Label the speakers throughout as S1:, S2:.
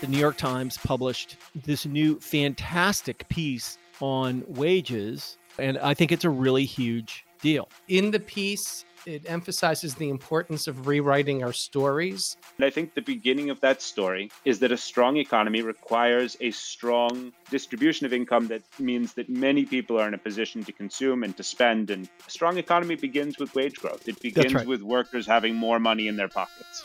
S1: The New York Times published this new fantastic piece on wages, and I think it's a really huge deal.
S2: In the piece, it emphasizes the importance of rewriting our stories.
S3: And I think the beginning of that story is that a strong economy requires a strong distribution of income that means that many people are in a position to consume and to spend. And a strong economy begins with wage growth, it begins
S1: right.
S3: with workers having more money in their pockets.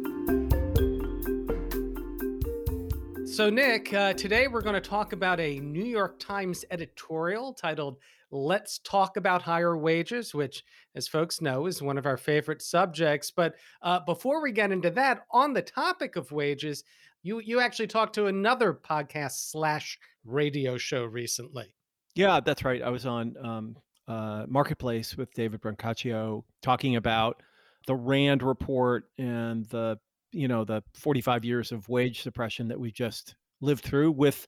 S2: So, Nick, uh, today we're going to talk about a New York Times editorial titled Let's Talk About Higher Wages, which, as folks know, is one of our favorite subjects. But uh, before we get into that, on the topic of wages, you, you actually talked to another podcast slash radio show recently.
S1: Yeah, that's right. I was on um, uh, Marketplace with David Brancaccio talking about the Rand report and the you know the 45 years of wage suppression that we just lived through with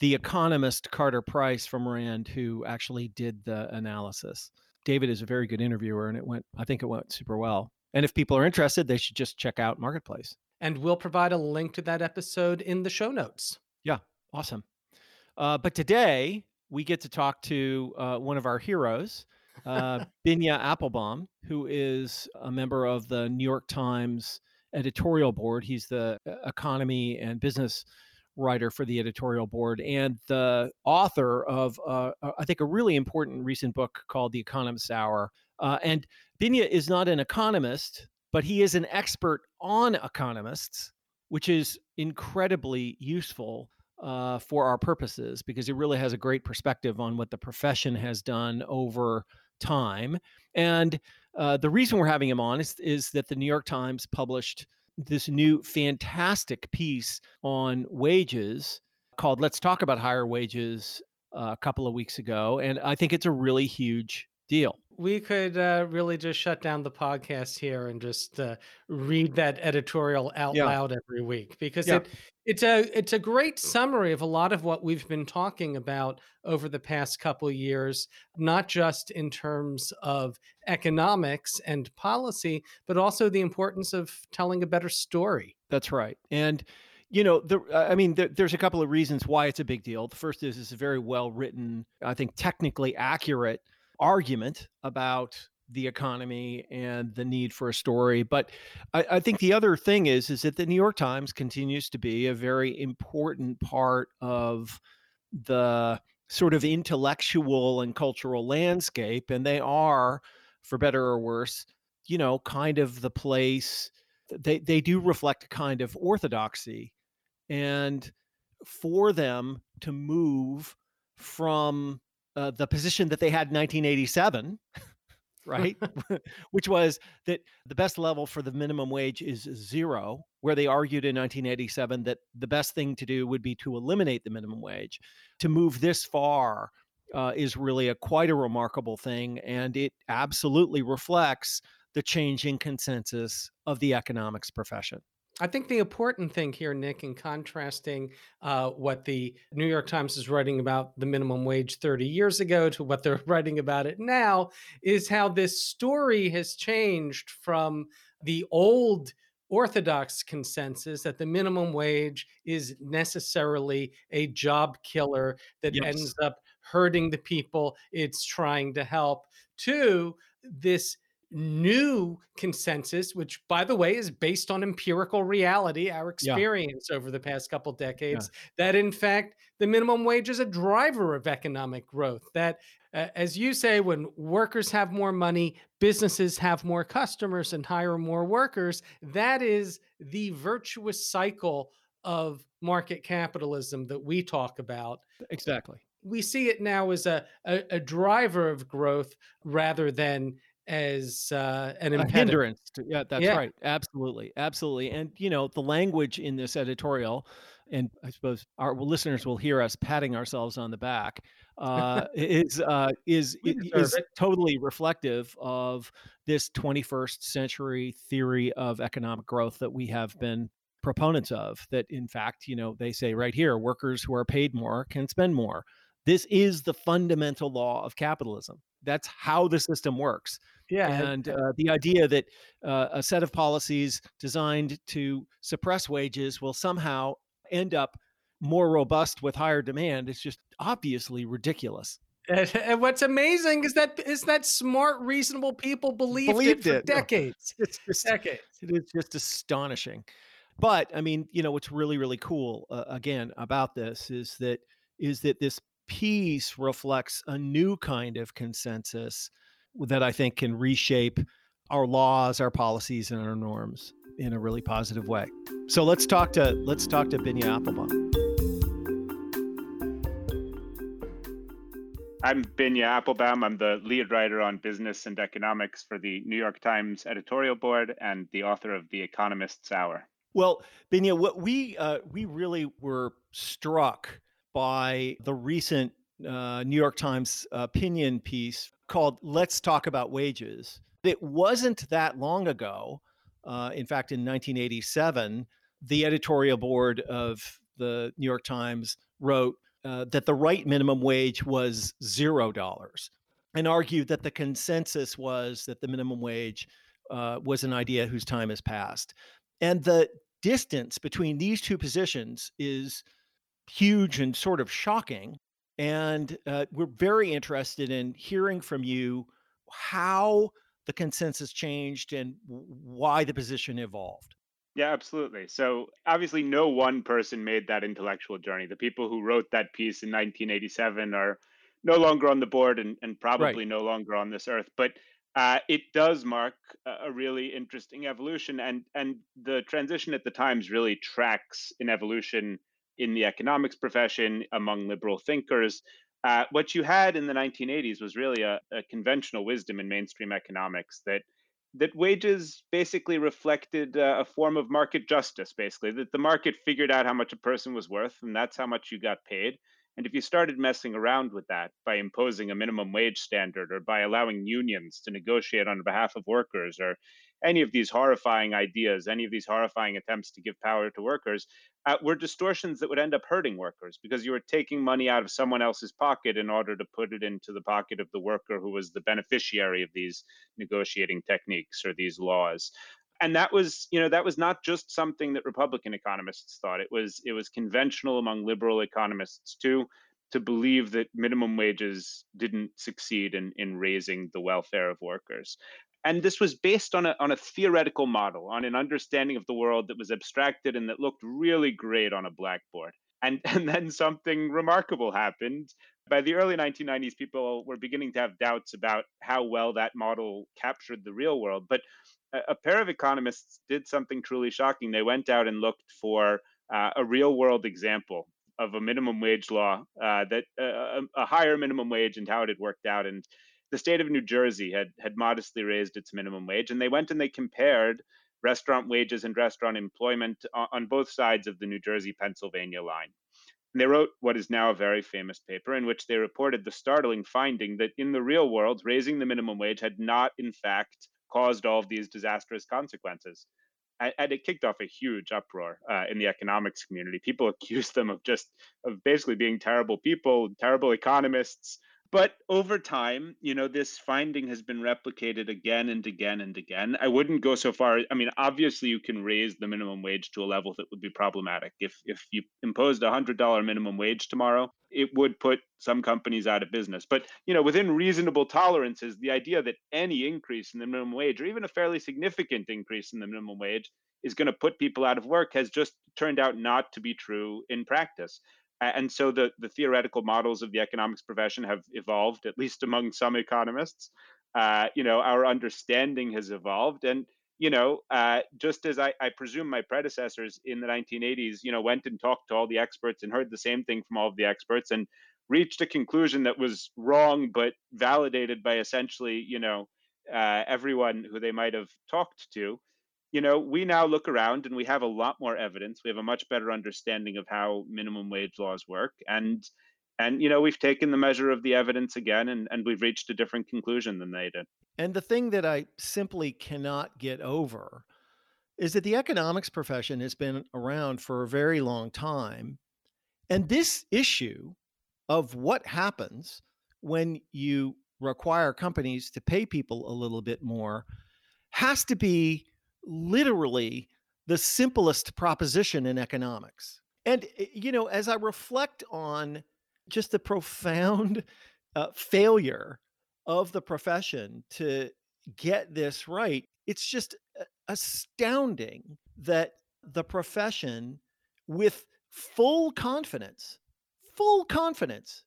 S1: the economist Carter Price from Rand who actually did the analysis. David is a very good interviewer and it went I think it went super well. And if people are interested, they should just check out Marketplace.
S2: And we'll provide a link to that episode in the show notes.
S1: Yeah, awesome. Uh, but today we get to talk to uh, one of our heroes, uh, Binya Appelbaum, who is a member of the New York Times editorial board. He's the uh, economy and business writer for the editorial board and the author of, uh, I think, a really important recent book called The Economist's Hour. Uh, and Binya is not an economist, but he is an expert on economists, which is incredibly useful uh, for our purposes because he really has a great perspective on what the profession has done over time. And uh, the reason we're having him on is, is that the New York Times published this new fantastic piece on wages called Let's Talk About Higher Wages uh, a couple of weeks ago. And I think it's a really huge deal.
S2: We could uh, really just shut down the podcast here and just uh, read that editorial out
S1: Yeah.
S2: loud every week because
S1: Yeah.
S2: it it's a it's a great mm. summary of a lot of what we've been talking about over the past couple years, not just in terms of economics and policy, but also the importance of telling a better story.
S1: That's right. And you know, the, I mean, there, there's a couple of reasons why it's a big deal. The first is it's a very well written, I think, technically accurate argument about the economy and the need for a story. But I, I think the other thing is is that the New York Times continues to be a very important part of the sort of intellectual and cultural landscape, and they are, for better or worse, you know, kind of the place. They they do reflect a kind of orthodoxy, and for them to move from uh, the position that they had in 1987 right? Which was that the best level for the minimum wage is zero where they argued in 1987 that the best thing to do would be to eliminate the minimum wage. To move this far uh, is really a quite a remarkable thing and it absolutely reflects the changing consensus of the economics profession
S2: I think the important thing here, Nick, in contrasting uh, what the New York Times is writing about the minimum wage 30 years ago to what they're writing about it now, is how this story has changed from the old orthodox consensus that the minimum wage is necessarily a job killer that
S1: Yes.
S2: ends up hurting the people it's trying to help to this new consensus which by the way is based on empirical reality our
S1: Yeah.
S2: experience over the past couple decades that in fact the minimum wage is a driver of economic growth that uh, as you say when workers have more money businesses have more customers and hire more workers that is the virtuous cycle of market capitalism that we talk about.
S1: Exactly.
S2: We see it now as a, a, a driver of growth rather than as uh, an
S1: a
S2: impediment.
S1: hindrance to, yeah that's
S2: Yeah.
S1: right absolutely absolutely and you know the language in this editorial and I suppose our listeners will hear us patting ourselves on the back, uh, is uh, is is it. totally reflective of this 21st century theory of economic growth that we have been proponents of. That in fact, you know, they say right here, workers who are paid more can spend more. This is the fundamental law of capitalism. That's how the system works. Yeah. And uh, the idea that uh, a set of policies designed to suppress wages will somehow end up more robust with higher demand is just obviously ridiculous.
S2: And, what's amazing is that is that smart, reasonable people believed, believed it for it. decades.
S1: It's just decades. It is just astonishing. But I mean, you know, what's really, really cool uh, again about this is that is that this piece reflects a new kind of consensus that I think can reshape our laws, our policies, and our norms in a really positive way. So let's talk to let's talk to Binya Appelbaum.
S3: I'm Binya Appelbaum. I'm the lead writer on business and economics for the New York Times editorial board and the author of The Economist's Hour.
S1: Well, Binya, what we uh, we really were struck by the recent uh, New York Times opinion piece called "Let's Talk About Wages." It wasn't that long ago. Uh, in fact, in 1987, the editorial board of the New York Times wrote uh, that the right minimum wage was zero dollars, and argued that the consensus was that the minimum wage uh, was an idea whose time has passed. And the distance between these two positions is huge and sort of shocking. And uh, we're very interested in hearing from you how the consensus changed and why the position evolved.
S3: Yeah, absolutely. So obviously, no one person made that intellectual journey. The people who wrote that piece in 1987 are no longer on the board and, and probably right. no longer on this earth. But uh, it does mark a really interesting evolution, and and the transition at the Times really tracks an evolution in the economics profession among liberal thinkers. Uh, what you had in the 1980s was really a, a, conventional wisdom in mainstream economics that that wages basically reflected uh, a form of market justice. Basically, that the market figured out how much a person was worth, and that's how much you got paid. And if you started messing around with that by imposing a minimum wage standard or by allowing unions to negotiate on behalf of workers or any of these horrifying ideas, any of these horrifying attempts to give power to workers, uh, were distortions that would end up hurting workers because you were taking money out of someone else's pocket in order to put it into the pocket of the worker who was the beneficiary of these negotiating techniques or these laws. And that was you know that was not just something that republican economists thought. It was it was conventional among liberal economists too to believe that minimum wages didn't succeed in in raising the welfare of workers and this was based on a, on a theoretical model on an understanding of the world that was abstracted and that looked really great on a blackboard and and then something remarkable happened by the early 1990s people were beginning to have doubts about how well that model captured the real world but a pair of economists did something truly shocking. They went out and looked for uh, a real world example of a minimum wage law uh, that uh, a higher minimum wage and how it had worked out. And the state of New Jersey had had modestly raised its minimum wage, and they went and they compared restaurant wages and restaurant employment on, on both sides of the New Jersey Pennsylvania line. And they wrote what is now a very famous paper in which they reported the startling finding that in the real world, raising the minimum wage had not, in fact, caused all of these disastrous consequences. And it kicked off a huge uproar uh, in the economics community. People accused them of just of basically being terrible people, terrible economists, but over time, you know, this finding has been replicated again and again and again. I wouldn't go so far. I mean, obviously, you can raise the minimum wage to a level that would be problematic. If if you imposed a hundred dollar minimum wage tomorrow, it would put some companies out of business. But you know, within reasonable tolerances, the idea that any increase in the minimum wage, or even a fairly significant increase in the minimum wage, is going to put people out of work has just turned out not to be true in practice and so the, the theoretical models of the economics profession have evolved, at least among some economists. Uh, you know, our understanding has evolved. And, you know, uh, just as I, I, presume my predecessors in the 1980s, you know, went and talked to all the experts and heard the same thing from all of the experts and reached a conclusion that was wrong, but validated by essentially, you know, uh, everyone who they might have talked to you know, we now look around and we have a lot more evidence. We have a much better understanding of how minimum wage laws work. And and you know, we've taken the measure of the evidence again and, and we've reached a different conclusion than they did.
S1: And the thing that I simply cannot get over is that the economics profession has been around for a very long time. And this issue of what happens when you require companies to pay people a little bit more has to be literally the simplest proposition in economics. And, eh, you know, as I reflect on just the profound uh, failure of the profession to get this right, it's just astounding that the profession, with full confidence, full confidence,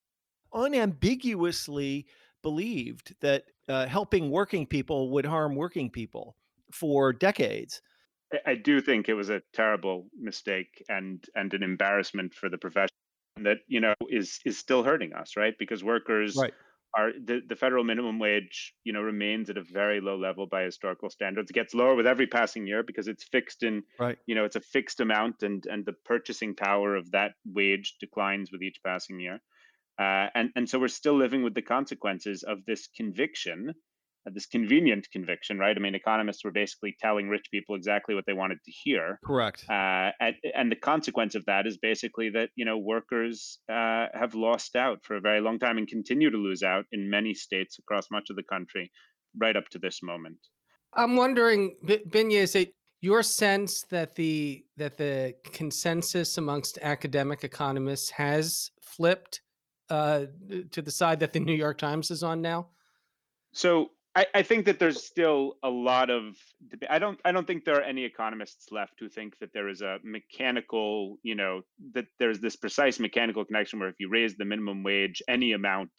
S1: unambiguously believed that uh, helping working people would harm working people for decades.
S3: I do think it was a terrible mistake and and an embarrassment for the profession that you know is is still hurting us, right? Because workers right. are the, the federal minimum wage, you know, remains at a very low level by historical standards. It gets lower with every passing year because it's fixed in right. you know, it's a fixed amount and and the purchasing power of that wage declines with each passing year. Uh, and and so we're still living with the consequences of this conviction this convenient conviction, right? I mean, economists were basically telling rich people exactly what they wanted to hear.
S1: Correct.
S3: Uh, and, and, the consequence of that is basically that you know workers uh, have lost out for a very long time and continue to lose out in many states across much of the country, right up to this moment.
S2: I'm wondering, Binya, is it your sense that the that the consensus amongst academic economists has flipped uh, to the side that the New York Times is on now?
S3: So I, I think that there's still a lot of debate. I don't I don't think there are any economists left who think that there is a mechanical, you know, that there's this precise mechanical connection where if you raise the minimum wage any amount,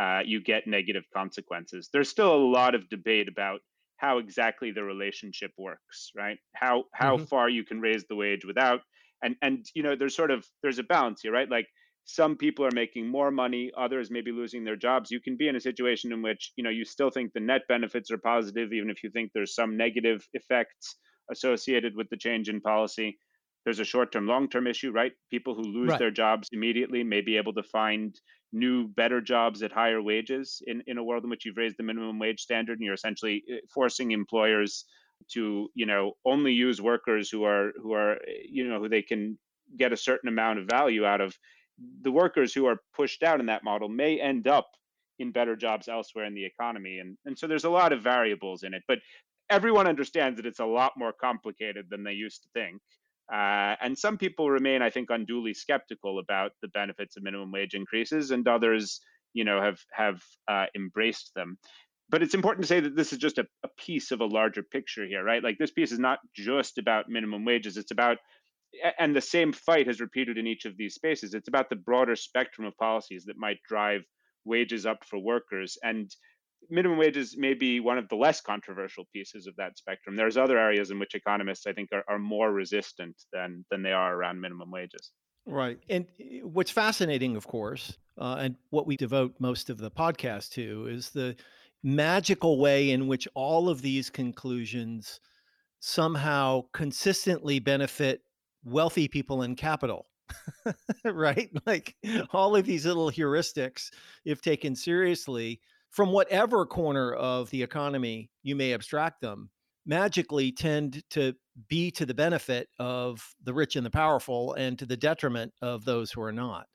S3: uh, you get negative consequences. There's still a lot of debate about how exactly the relationship works, right? How how mm-hmm. far you can raise the wage without and and you know there's sort of there's a balance here, right? Like some people are making more money others may be losing their jobs. You can be in a situation in which you know you still think the net benefits are positive even if you think there's some negative effects associated with the change in policy. There's a short-term long-term issue right? People who lose right. their jobs immediately may be able to find new better jobs at higher wages in, in a world in which you've raised the minimum wage standard and you're essentially eh, forcing employers to you know only use workers who are who are eh, you know who they can get a certain amount of value out of the workers who are pushed out in that model may end up in better jobs elsewhere in the economy. And, and so there's a lot of variables in it, but everyone understands that it's a lot more complicated than they used to think. Uh, and some people remain, I think, unduly skeptical about the benefits of minimum wage increases, and others, you know, have have uh, embraced them. But it's important to say that this is just a, a piece of a larger picture here, right? Like this piece is not just about minimum wages; it's about and the same fight is repeated in each of these spaces. It's about the broader spectrum of policies that might drive wages up for workers. And minimum wages may be one of the less controversial pieces of that spectrum. There's other areas in which economists, I think, are, are more resistant than than they are around minimum wages.
S1: Right. And eh, what's fascinating, of course, uh, and what we devote most of the podcast to is the magical way in which all of these conclusions somehow consistently benefit wealthy people in capital right? Like all of these little heuristics if taken seriously from whatever corner of the economy you may abstract them magically tend to be to the benefit of the rich and the powerful and to the detriment of those who are not.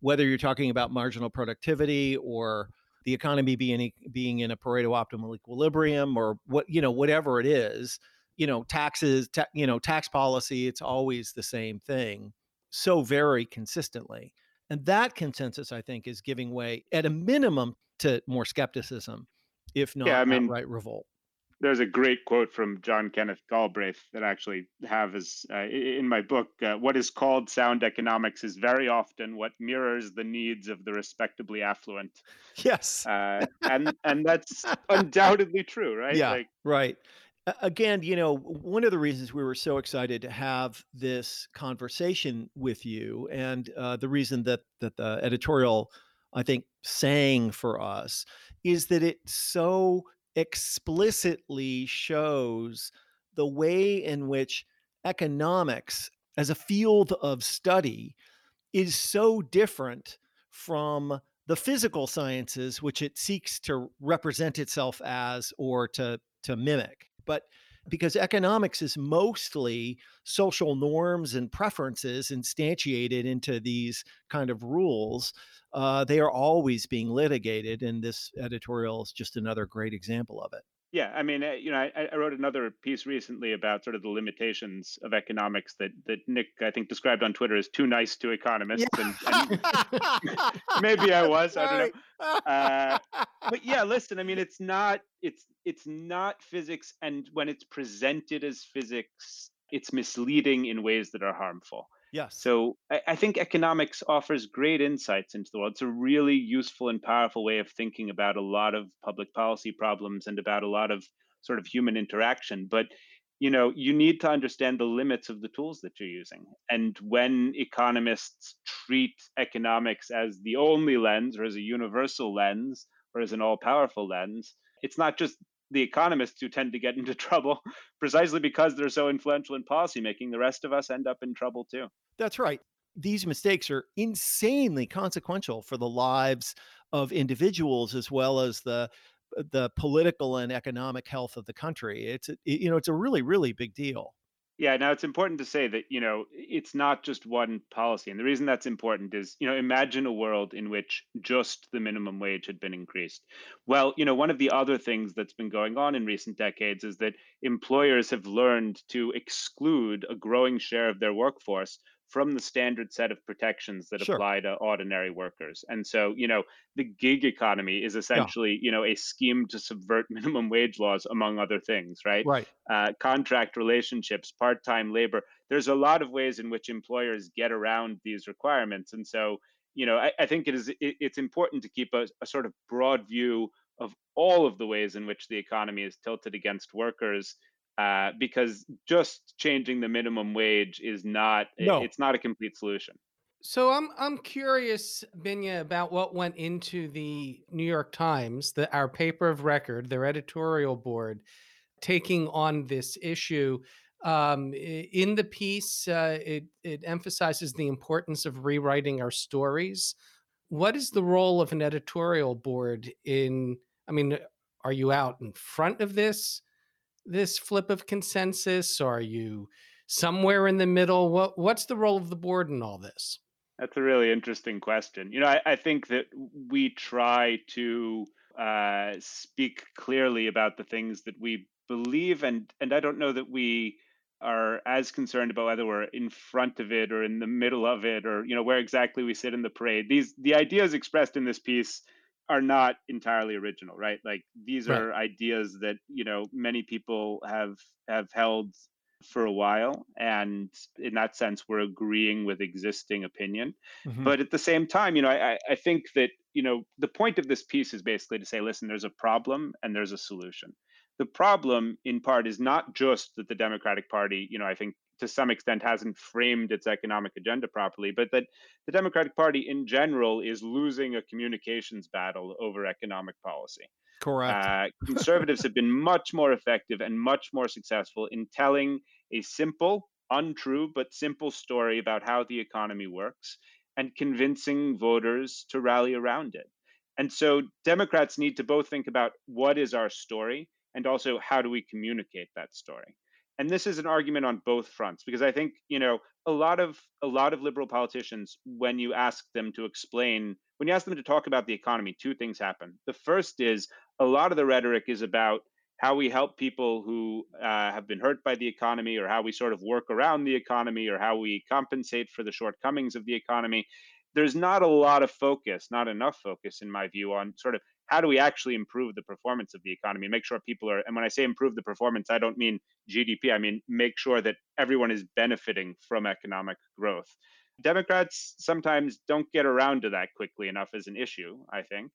S1: Whether you're talking about marginal productivity or the economy being being in a pareto optimal equilibrium or what you know whatever it is you know taxes ta- you know tax policy it's always the same thing so very consistently and that consensus i think is giving way at a minimum to more skepticism if not yeah, I mean, outright revolt
S3: there's a great quote from John Kenneth Galbraith that I actually have as uh, in my book. Uh, what is called sound economics is very often what mirrors the needs of the respectably affluent.
S1: Yes,
S3: uh, and and that's undoubtedly true, right?
S1: Yeah, like, right again, you know, one of the reasons we were so excited to have this conversation with you, and uh, the reason that that the editorial, I think, sang for us, is that it so explicitly shows the way in which economics as a field of study is so different from the physical sciences which it seeks to represent itself as or to to mimic but because economics is mostly social norms and preferences instantiated into these kind of rules uh, they are always being litigated and this editorial is just another great example of it
S3: yeah, I mean, uh, you know, I, I, wrote another piece recently about sort of the limitations of economics that that Nick I think described on Twitter as too nice to economists, yeah. and, and maybe I was, I don't know. Uh, but yeah, listen, I mean, it's not it's it's not physics, and when it's presented as physics, it's misleading in ways that are harmful.
S1: Yes.
S3: So I, I, think economics offers great insights into the world. It's a really useful and powerful way of thinking about a lot of public policy problems and about a lot of sort of human interaction. But you know, you need to understand the limits of the tools that you're using. And when economists treat economics as the only lens or as a universal lens or as an all-powerful lens, it's not just the economists who tend to get into trouble precisely because they're so influential in policymaking. The rest of us end up in trouble too.
S1: That's right. These mistakes are insanely consequential for the lives of individuals as well as the the political and economic health of the country. It's you know it's a really really big deal.
S3: Yeah, now it's important to say that, you know, it's not just one policy. And the reason that's important is, you know, imagine a world in which just the minimum wage had been increased. Well, you know, one of the other things that's been going on in recent decades is that employers have learned to exclude a growing share of their workforce from the standard set of protections that sure. apply to ordinary workers. And so, you know, the gig economy is essentially, yeah. you know, a scheme to subvert minimum wage laws, among other things, right?
S1: Right.
S3: Uh, contract relationships, part time labor. There's a lot of ways in which employers get around these requirements. And so, you know, I, I think it is it, it's important to keep a, a sort of broad view of all of the ways in which the economy is tilted against workers uh, because just changing the minimum wage is not no. it's not a complete solution.
S2: So I'm I'm curious, Binya, about what went into the New York Times, the our paper of record, their editorial board, taking on this issue. Um, in the piece, uh, it it emphasizes the importance of rewriting our stories. What is the role of an editorial board in? I mean, are you out in front of this? This flip of consensus? Are you somewhere in the middle? What what's the role of the board in all this?
S3: That's a really interesting question. You know, I, I think that we try to uh, speak clearly about the things that we believe, and and I don't know that we are as concerned about whether we're in front of it or in the middle of it or you know where exactly we sit in the parade. These the ideas expressed in this piece are not entirely original, right? Like these right. are ideas that you know many people have have held for a while, and in that sense, we're agreeing with existing opinion. Mm-hmm. But at the same time, you know, I, I think that you know the point of this piece is basically to say, listen, there's a problem and there's a solution. The problem, in part, is not just that the Democratic Party, you know, I think to some extent hasn't framed its economic agenda properly, but that the Democratic Party in general is losing a communications battle over economic policy.
S1: Correct.
S3: Uh, conservatives have been much more effective and much more successful in telling a simple, untrue, but simple story about how the economy works and convincing voters to rally around it. And so Democrats need to both think about what is our story and also how do we communicate that story and this is an argument on both fronts because i think you know a lot of a lot of liberal politicians when you ask them to explain when you ask them to talk about the economy two things happen. The first is a lot of the rhetoric is about how we help people who uh, have been hurt by the economy or how we sort of work around the economy or how we compensate for the shortcomings of the economy. There's not a lot of focus not enough focus in my view on sort of how do we actually improve the performance of the economy make sure people are and when i say improve the performance i don't mean gdp i mean make sure that everyone is benefiting from economic growth. Democrats sometimes don't get around to that quickly enough as an issue i think.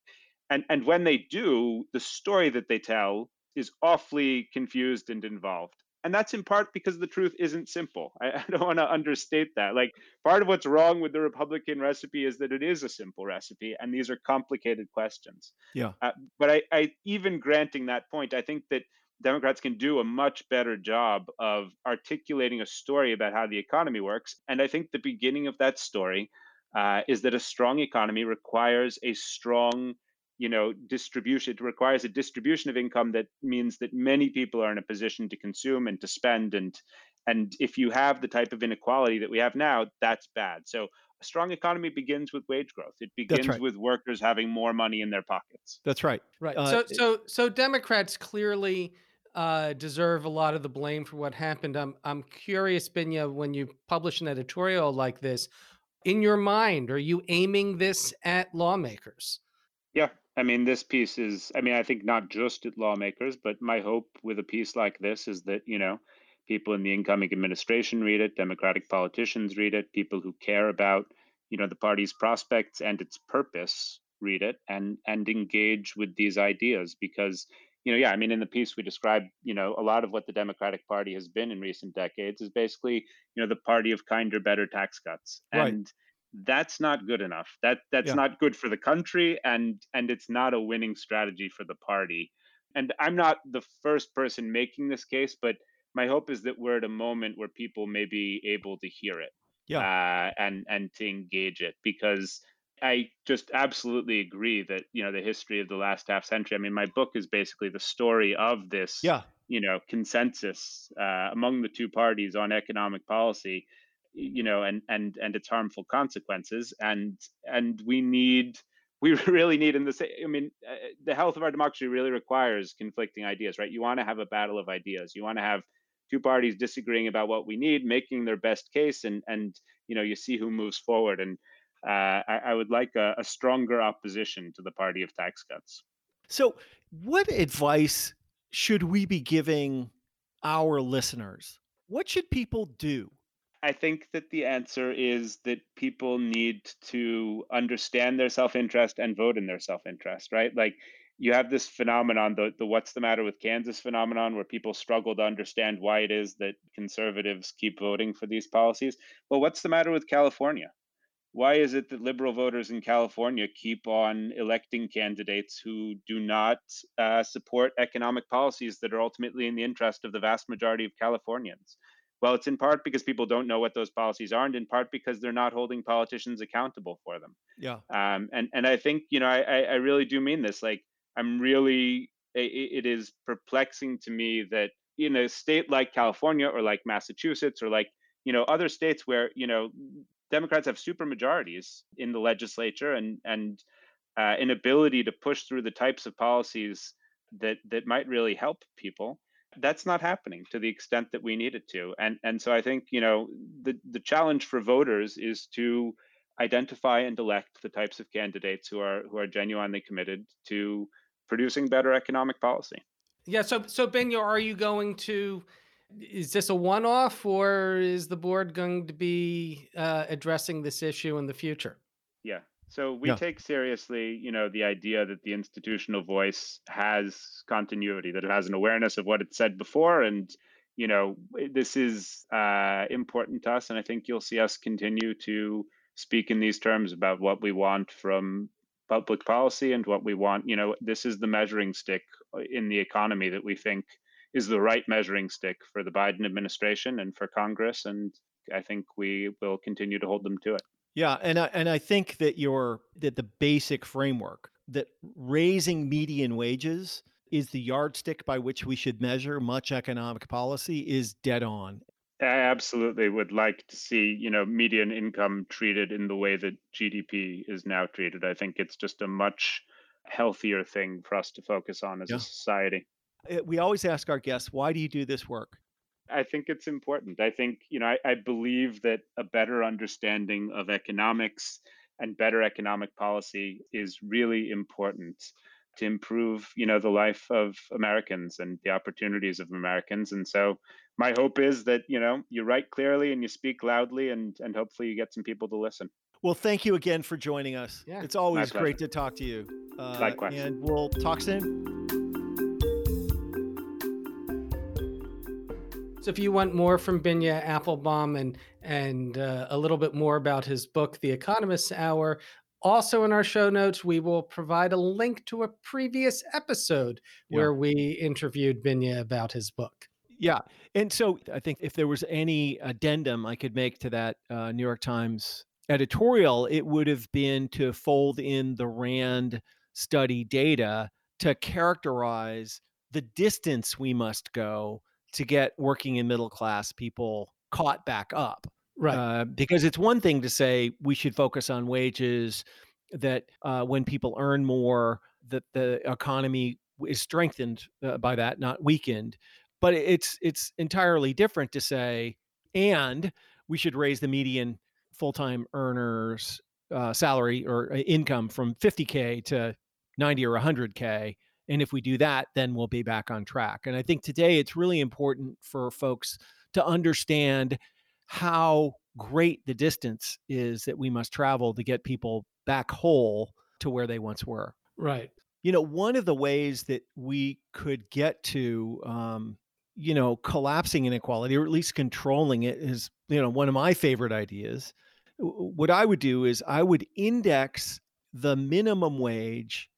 S3: And and when they do the story that they tell is awfully confused and involved and that's in part because the truth isn't simple. I, I don't want to understate that. Like part of what's wrong with the Republican recipe is that it is a simple recipe, and these are complicated questions.
S1: Yeah.
S3: Uh, but I, I, even granting that point, I think that Democrats can do a much better job of articulating a story about how the economy works. And I think the beginning of that story uh, is that a strong economy requires a strong you know distribution it requires a distribution of income that means that many people are in a position to consume and to spend and and if you have the type of inequality that we have now that's bad so a strong economy begins with wage growth it begins
S1: right.
S3: with workers having more money in their pockets
S1: That's right.
S2: Right.
S1: Uh,
S2: so so so Democrats clearly uh, deserve a lot of the blame for what happened. I'm I'm curious, Binya, when you publish an editorial like this, in your mind, are you aiming this at lawmakers?
S3: Yeah, I mean, this piece is, I mean, I think not just at lawmakers, but my hope with a piece like this is that, you know, people in the incoming administration read it, Democratic politicians read it, people who care about, you know, the party's prospects and its purpose read it and and engage with these ideas because you know yeah i mean in the piece we described you know a lot of what the democratic party has been in recent decades is basically you know the party of kinder better tax cuts
S1: Right.
S3: and that's not good enough that that's
S1: Yeah.
S3: not good for the country and and it's not a winning strategy for the party and i'm not the first person making this case but my hope is that we're at a moment where people may be able to hear it
S1: Yeah.
S3: uh, and and to engage it because I just absolutely agree that you know the history of the last half century. I mean, my book is basically the story of this
S1: Yeah.
S3: you know consensus uh, among the two parties on economic policy you know and and and its harmful consequences and and we need we really need in the sa- i mean uh, the health of our democracy really requires conflicting ideas right you want to have a battle of ideas you want to have two parties disagreeing about what we need making their best case and and you know you see who moves forward and uh, I, I would like a, a stronger opposition to the party of tax cuts
S1: So, what advice should we be giving our listeners? What should people do?
S3: I think that the answer is that people need to understand their self interest and vote in their self interest, right? Like you have this phenomenon, the, the what's the matter with Kansas phenomenon, where people struggle to understand why it is that conservatives keep voting for these policies. Well, what's the matter with California? Why is it that liberal voters in California keep on electing candidates who do not uh, support economic policies that are ultimately in the interest of the vast majority of Californians? Well, it's in part because people don't know what those policies are, and in part because they're not holding politicians accountable for them.
S1: Yeah.
S3: Um, and and I think you know I, I really do mean this. Like I'm really i- it is perplexing to me that in a state like California or like Massachusetts or like you know other states where you know Democrats have super majorities in the legislature and and uh, an ability to push through the types of policies that that might really help people that's not happening to the extent that we need it to and and so i think you know the the challenge for voters is to identify and elect the types of candidates who are who are genuinely committed to producing better economic policy
S2: Yeah. So so Binya, are you going to? Is this a one-off, or is the board going to be uh, addressing this issue in the future?
S3: Yeah. So we
S1: Yeah.
S3: take seriously, you know, the idea that the institutional voice has continuity, that it has an awareness of what it said before, and you know, this is uh, important to us. And I think you'll see us continue to speak in these terms about what we want from public policy and what we want. You know, this is the measuring stick uh, in the economy that we think is the right measuring stick for the Biden administration and for Congress. And I think we will continue to hold them to it.
S1: Yeah, and I, and I think that your that the basic framework that raising median wages is the yardstick by which we should measure much economic policy is dead on.
S3: I absolutely would like to see, you know, median income treated in the way that GDP is now treated. I think it's just a much healthier thing for us to focus on as
S1: Yeah.
S3: a society.
S1: Uh, We always ask our guests, "Why do you do this work?"
S3: I think it's important. I think, you know, I, I believe that a better understanding of economics and better economic policy is really important to improve, you know, the life of Americans and the opportunities of Americans. And so my hope is that, you know, you write clearly and you speak loudly and and hopefully you get some people to listen.
S1: Well, thank you again for joining us.
S2: Yeah.
S1: It's always great to talk to you. Uh,
S3: Likewise.
S1: And we'll talk soon.
S2: So if you want more from Binya Appelbaum and and uh, a little bit more about his book, The Economist's Hour, Also, in our show notes, we will provide a link to a previous episode
S1: Yeah.
S2: where we interviewed Binya about his book.
S1: Yeah. And so I think if there was any addendum I could make to that uh, New York Times editorial, it would have been to fold in the RAND study data to characterize the distance we must go to get working and middle class people caught back up.
S2: Right.
S1: Uh, because it's one thing to say we should focus on wages, that uh, when people earn more, that the economy is strengthened uh, by that, not weakened. But it's it's entirely different to say, and we should raise the median full-time earners uh, salary or uh, income from 50k to 90 or 100k and if we do that then we'll be back on track. And i think today it's really important for folks to understand how great the distance is that we must travel to get people back whole to where they once were.
S2: Right.
S1: you know one of the ways that we could get to um, you know collapsing inequality or at least controlling it is you know one of my favorite ideas. What i would do is i would index the minimum wage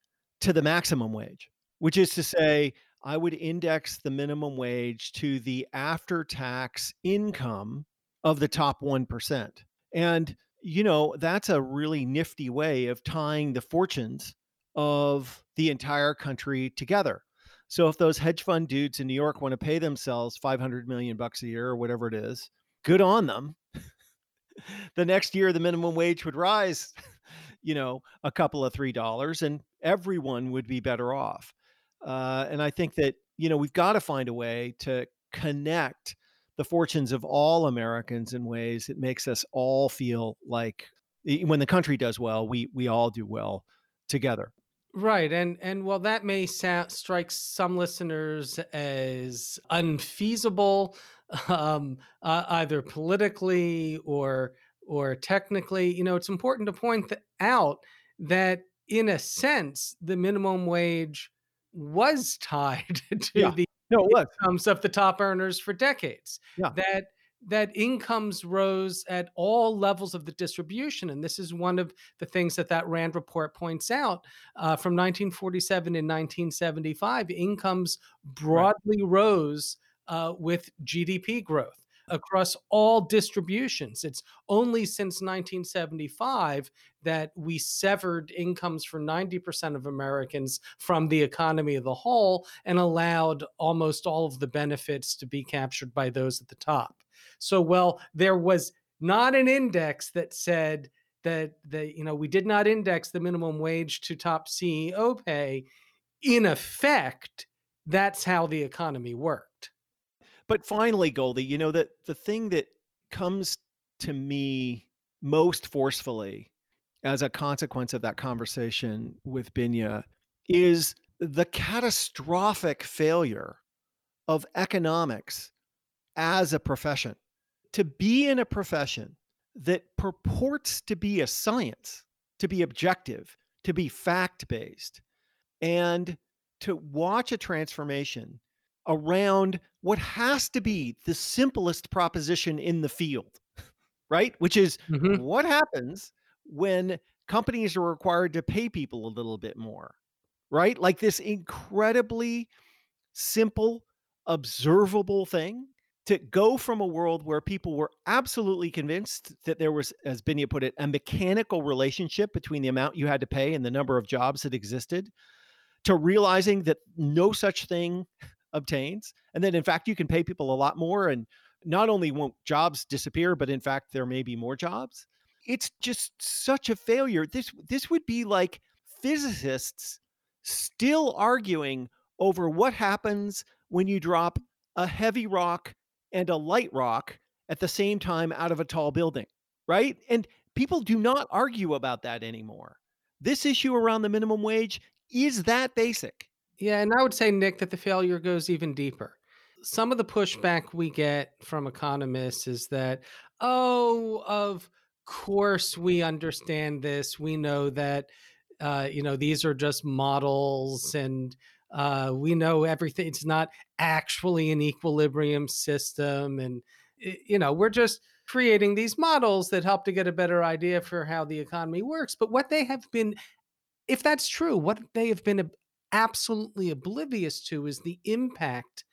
S1: to the maximum wage which is to say i would index the minimum wage to the after tax income of the top 1% and you know that's a really nifty way of tying the fortunes of the entire country together. So if those hedge fund dudes in New York want to pay themselves 500 million bucks a year or whatever it is, good on them. the next year the minimum wage would rise, you know, a couple of 3 dollars and everyone would be better off. Uh, and I think that, you know, we've got to find a way to connect the fortunes of all Americans in ways that makes us all feel like when the country does well, we we all do well together.
S2: Right, and and while that may sound strike some listeners as unfeasible, um, uh, either politically or or technically, you know, it's important to point out that in a sense, the minimum wage was tied to
S1: Yeah.
S2: the
S1: No,
S2: incomes of the top earners for decades.
S1: Yeah.
S2: That that incomes rose at all levels of the distribution, and this is one of the things that that Rand report points out. Uh, from 1947 and 1975, incomes broadly rose uh, with GDP growth across all distributions. It's only since 1975 that we severed incomes for 90% of Americans from the economy of the whole and allowed almost all of the benefits to be captured by those at the top. So, well, there was not an index that said that the you know we did not index the minimum wage to top CEO pay. In effect, that's how the economy worked.
S1: But finally, Goldie, you know that the thing that comes to me most forcefully as a consequence of that conversation with Binya is the catastrophic failure of economics as a profession. To be in a profession that purports to be a science, to be objective, to be fact based, and to watch a transformation around what has to be the simplest proposition in the field, right? Which is
S2: Mhm.
S1: what happens when companies are required to pay people a little bit more, right? Like this incredibly simple, observable thing to go from a world where people were absolutely convinced that there was, as Binya put it, a mechanical relationship between the amount you had to pay and the number of jobs that existed, to realizing that no such thing obtains, and then, in fact you can pay people a lot more, and not only won't jobs disappear, but in fact there may be more jobs. It's just such a failure. This this would be like physicists still arguing over what happens when you drop a heavy rock and a light rock at the same time out of a tall building, right? And people do not argue about that anymore. This issue around the minimum wage is that basic.
S2: Yeah, and I would say, Nick, that the failure goes even deeper. Some of the pushback we get from economists is that, oh, of course we understand this. We know that, uh, you know, these are just models and uh, we know everything. It's not actually an equilibrium system. And, you know, we're just creating these models that help to get a better idea for how the economy works. But what they have been, if that's true, what they have been absolutely oblivious to is the impact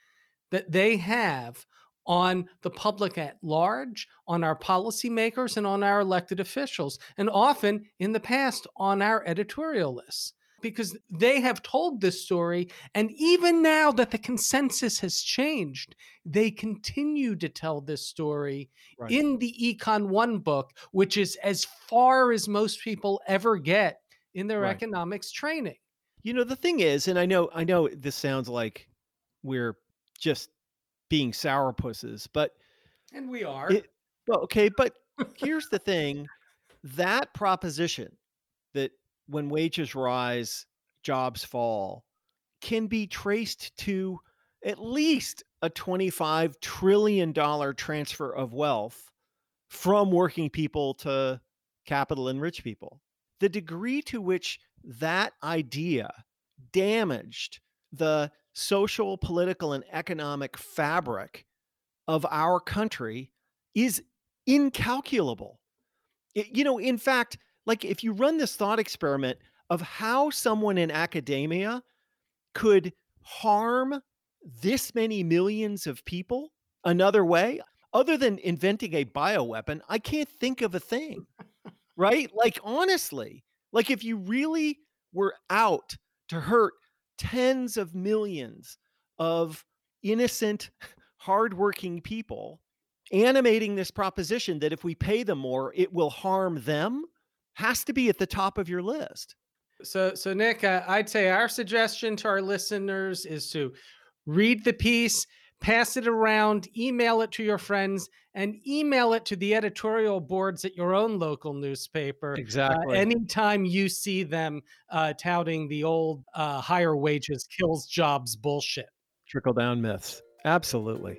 S2: that they have on the public at large, on our policymakers, and on our elected officials, and often in the past on our editorial lists. Because they have told this story, and even now that the consensus has changed, they continue to tell this story right. in the Econ One book, which is as far as most people ever get in their right. economics training.
S1: You know, the thing is, and I know, I know this sounds like we're just being sourpusses, but
S2: and we are.
S1: It, well, okay, but here's the thing: that proposition that when wages rise, jobs fall, can be traced to at least a $25 trillion transfer of wealth from working people to capital and rich people. The degree to which that idea damaged the social, political, and economic fabric of our country is incalculable. It, you know, in fact, like if you run this thought experiment of how someone in academia could harm this many millions of people another way, other than inventing a bioweapon, I can't think of a thing. right? Like, honestly, like if you really were out to hurt tens of millions of innocent, hardworking people animating this proposition that if we pay them more, it will harm them has to be at the top of your list.
S2: So, so Nick, uh, I'd say our suggestion to our listeners is to read the piece, pass it around, email it to your friends, and email it to the editorial boards at your own local newspaper.
S1: Uh, exactly.
S2: Uh, anytime you see them uh, touting the old uh, higher wages kills jobs bullshit.
S1: Trickle down myths. Absolutely.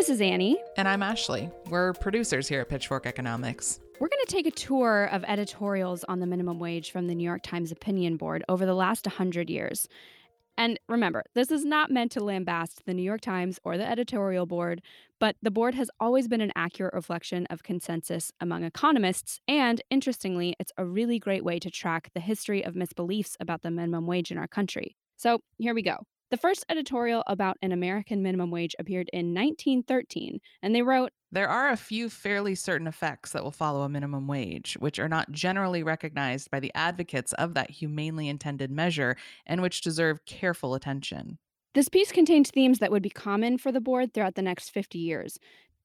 S4: This is Annie.
S5: And I'm Ashley. We're producers here at Pitchfork Economics.
S4: We're going to take a tour of editorials on the minimum wage from the New York Times Opinion Board over the last 100 years. And remember, this is not meant to lambast the New York Times or the editorial board, but the board has always been an accurate reflection of consensus among economists. And interestingly, it's a really great way to track the history of misbeliefs about the minimum wage in our country. So here we go. The first editorial about an American minimum wage appeared in 1913, and they wrote
S5: There are a few fairly certain effects that will follow a minimum wage, which are not generally recognized by the advocates of that humanely intended measure and which deserve careful attention.
S4: This piece contained themes that would be common for the board throughout the next 50 years.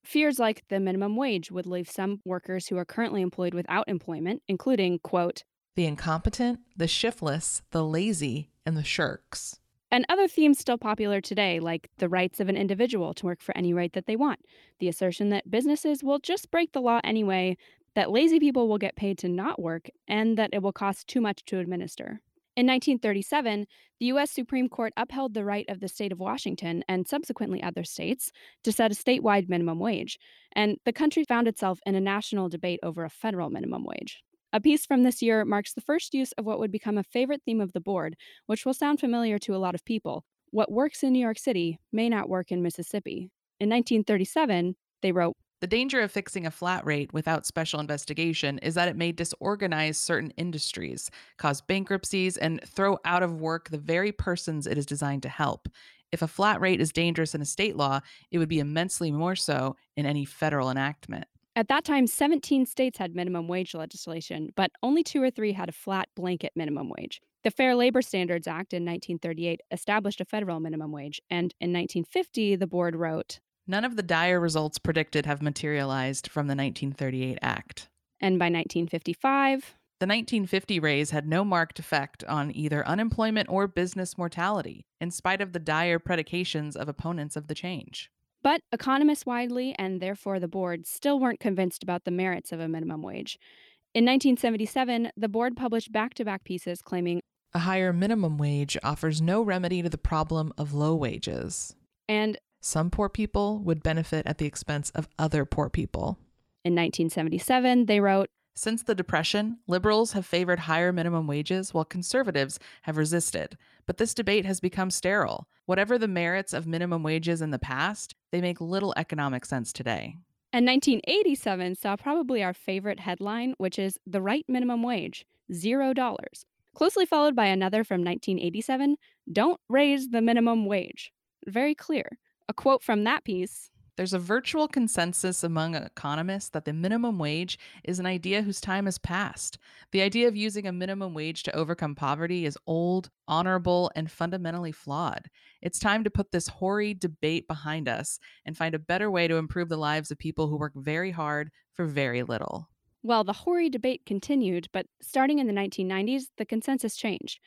S4: Fears like the minimum wage would leave some workers who are currently employed without employment, including, quote,
S5: the incompetent, the shiftless, the lazy, and the shirks.
S4: And other themes still popular today, like the rights of an individual to work for any rate that they want, the assertion that businesses will just break the law anyway, that lazy people will get paid to not work, and that it will cost too much to administer. In 1937, the U.S. Supreme Court upheld the right of the state of Washington and subsequently other states to set a statewide minimum wage, and the country found itself in a national debate over a federal minimum wage. A piece from this year marks the first use of what would become a favorite theme of the board, which will sound familiar to a lot of people. What works in New York City may not work in Mississippi. In 1937, they wrote,
S5: the danger of fixing a flat rate without special investigation is that it may disorganize certain industries, cause bankruptcies, and throw out of work the very persons it is designed to help. If a flat rate is dangerous in a state law, it would be immensely more so in any federal enactment.
S4: At that time, 17 states had minimum wage legislation, but only two or three had a flat blanket minimum wage. The Fair Labor Standards Act in 1938 established a federal minimum wage, and in 1950, the board wrote
S5: None of the dire results predicted have materialized from the 1938 Act.
S4: And by 1955,
S5: the 1950 raise had no marked effect on either unemployment or business mortality, in spite of the dire predications of opponents of the change.
S4: But economists widely, and therefore the board, still weren't convinced about the merits of a minimum wage. In 1977, the board published back to back pieces claiming
S5: a higher minimum wage offers no remedy to the problem of low wages.
S4: And
S5: some poor people would benefit at the expense of other poor people.
S4: In 1977, they wrote
S5: Since the Depression, liberals have favored higher minimum wages while conservatives have resisted. But this debate has become sterile. Whatever the merits of minimum wages in the past, they make little economic sense today.
S4: And 1987 saw probably our favorite headline, which is The Right Minimum Wage, $0. Closely followed by another from 1987 Don't Raise the Minimum Wage. Very clear. A quote from that piece
S5: there's a virtual consensus among economists that the minimum wage is an idea whose time has passed. The idea of using a minimum wage to overcome poverty is old, honorable, and fundamentally flawed. It's time to put this hoary debate behind us and find a better way to improve the lives of people who work very hard for very little.
S4: Well, the hoary debate continued, but starting in the 1990s, the consensus changed.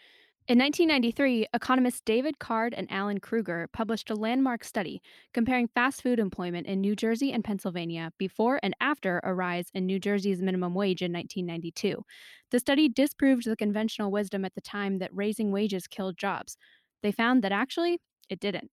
S4: In 1993, economists David Card and Alan Krueger published a landmark study comparing fast food employment in New Jersey and Pennsylvania before and after a rise in New Jersey's minimum wage in 1992. The study disproved the conventional wisdom at the time that raising wages killed jobs. They found that actually, it didn't.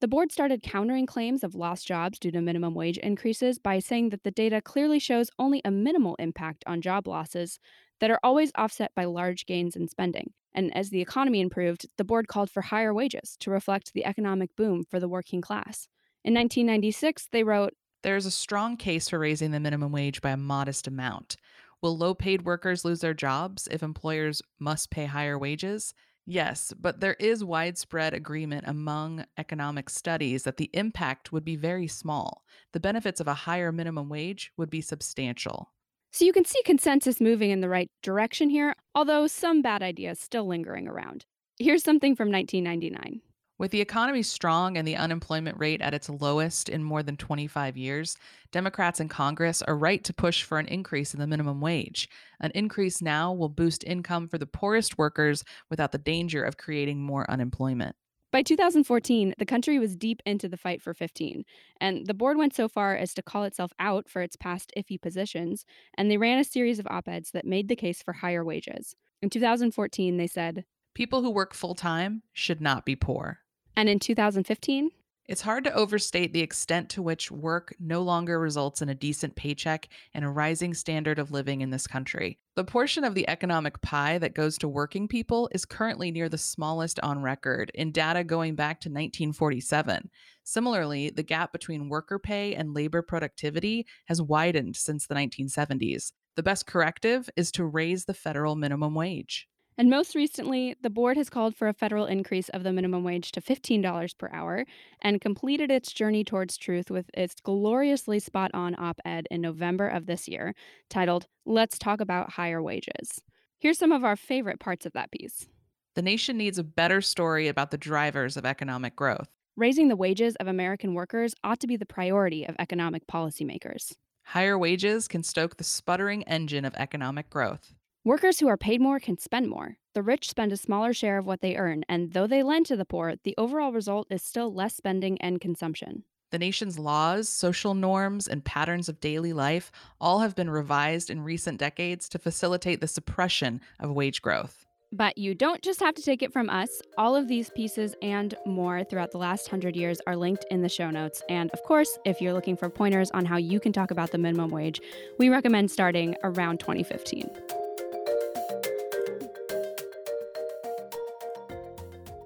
S4: The board started countering claims of lost jobs due to minimum wage increases by saying that the data clearly shows only a minimal impact on job losses that are always offset by large gains in spending. And as the economy improved, the board called for higher wages to reflect the economic boom for the working class. In 1996, they wrote
S5: There is a strong case for raising the minimum wage by a modest amount. Will low paid workers lose their jobs if employers must pay higher wages? Yes, but there is widespread agreement among economic studies that the impact would be very small. The benefits of a higher minimum wage would be substantial.
S4: So you can see consensus moving in the right direction here, although some bad ideas still lingering around. Here's something from 1999.
S5: With the economy strong and the unemployment rate at its lowest in more than 25 years, Democrats in Congress are right to push for an increase in the minimum wage. An increase now will boost income for the poorest workers without the danger of creating more unemployment.
S4: By 2014, the country was deep into the fight for 15, and the board went so far as to call itself out for its past iffy positions, and they ran a series of op eds that made the case for higher wages. In 2014, they said,
S5: People who work full time should not be poor.
S4: And in 2015,
S5: it's hard to overstate the extent to which work no longer results in a decent paycheck and a rising standard of living in this country. The portion of the economic pie that goes to working people is currently near the smallest on record in data going back to 1947. Similarly, the gap between worker pay and labor productivity has widened since the 1970s. The best corrective is to raise the federal minimum wage.
S4: And most recently, the board has called for a federal increase of the minimum wage to $15 per hour and completed its journey towards truth with its gloriously spot on op ed in November of this year titled, Let's Talk About Higher Wages. Here's some of our favorite parts of that piece.
S5: The nation needs a better story about the drivers of economic growth.
S4: Raising the wages of American workers ought to be the priority of economic policymakers.
S5: Higher wages can stoke the sputtering engine of economic growth.
S4: Workers who are paid more can spend more. The rich spend a smaller share of what they earn, and though they lend to the poor, the overall result is still less spending and consumption.
S5: The nation's laws, social norms, and patterns of daily life all have been revised in recent decades to facilitate the suppression of wage growth.
S4: But you don't just have to take it from us. All of these pieces and more throughout the last hundred years are linked in the show notes. And of course, if you're looking for pointers on how you can talk about the minimum wage, we recommend starting around 2015.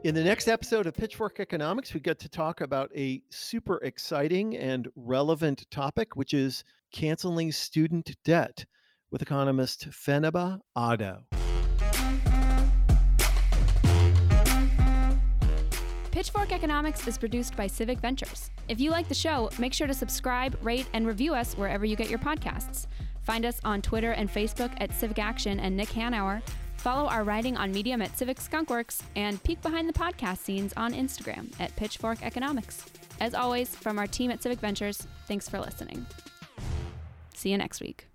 S1: In the next episode of Pitchfork Economics, we get to talk about a super exciting and relevant topic, which is canceling student debt with economist Fenaba Addo.
S4: Pitchfork Economics is produced by Civic Ventures. If you like the show, make sure to subscribe, rate, and review us wherever you get your podcasts. Find us on Twitter and Facebook at Civic Action and Nick Hanauer Follow our writing on Medium at Civic Skunkworks and peek behind the podcast scenes on Instagram at Pitchfork Economics. As always, from our team at Civic Ventures, thanks for listening. See you next week.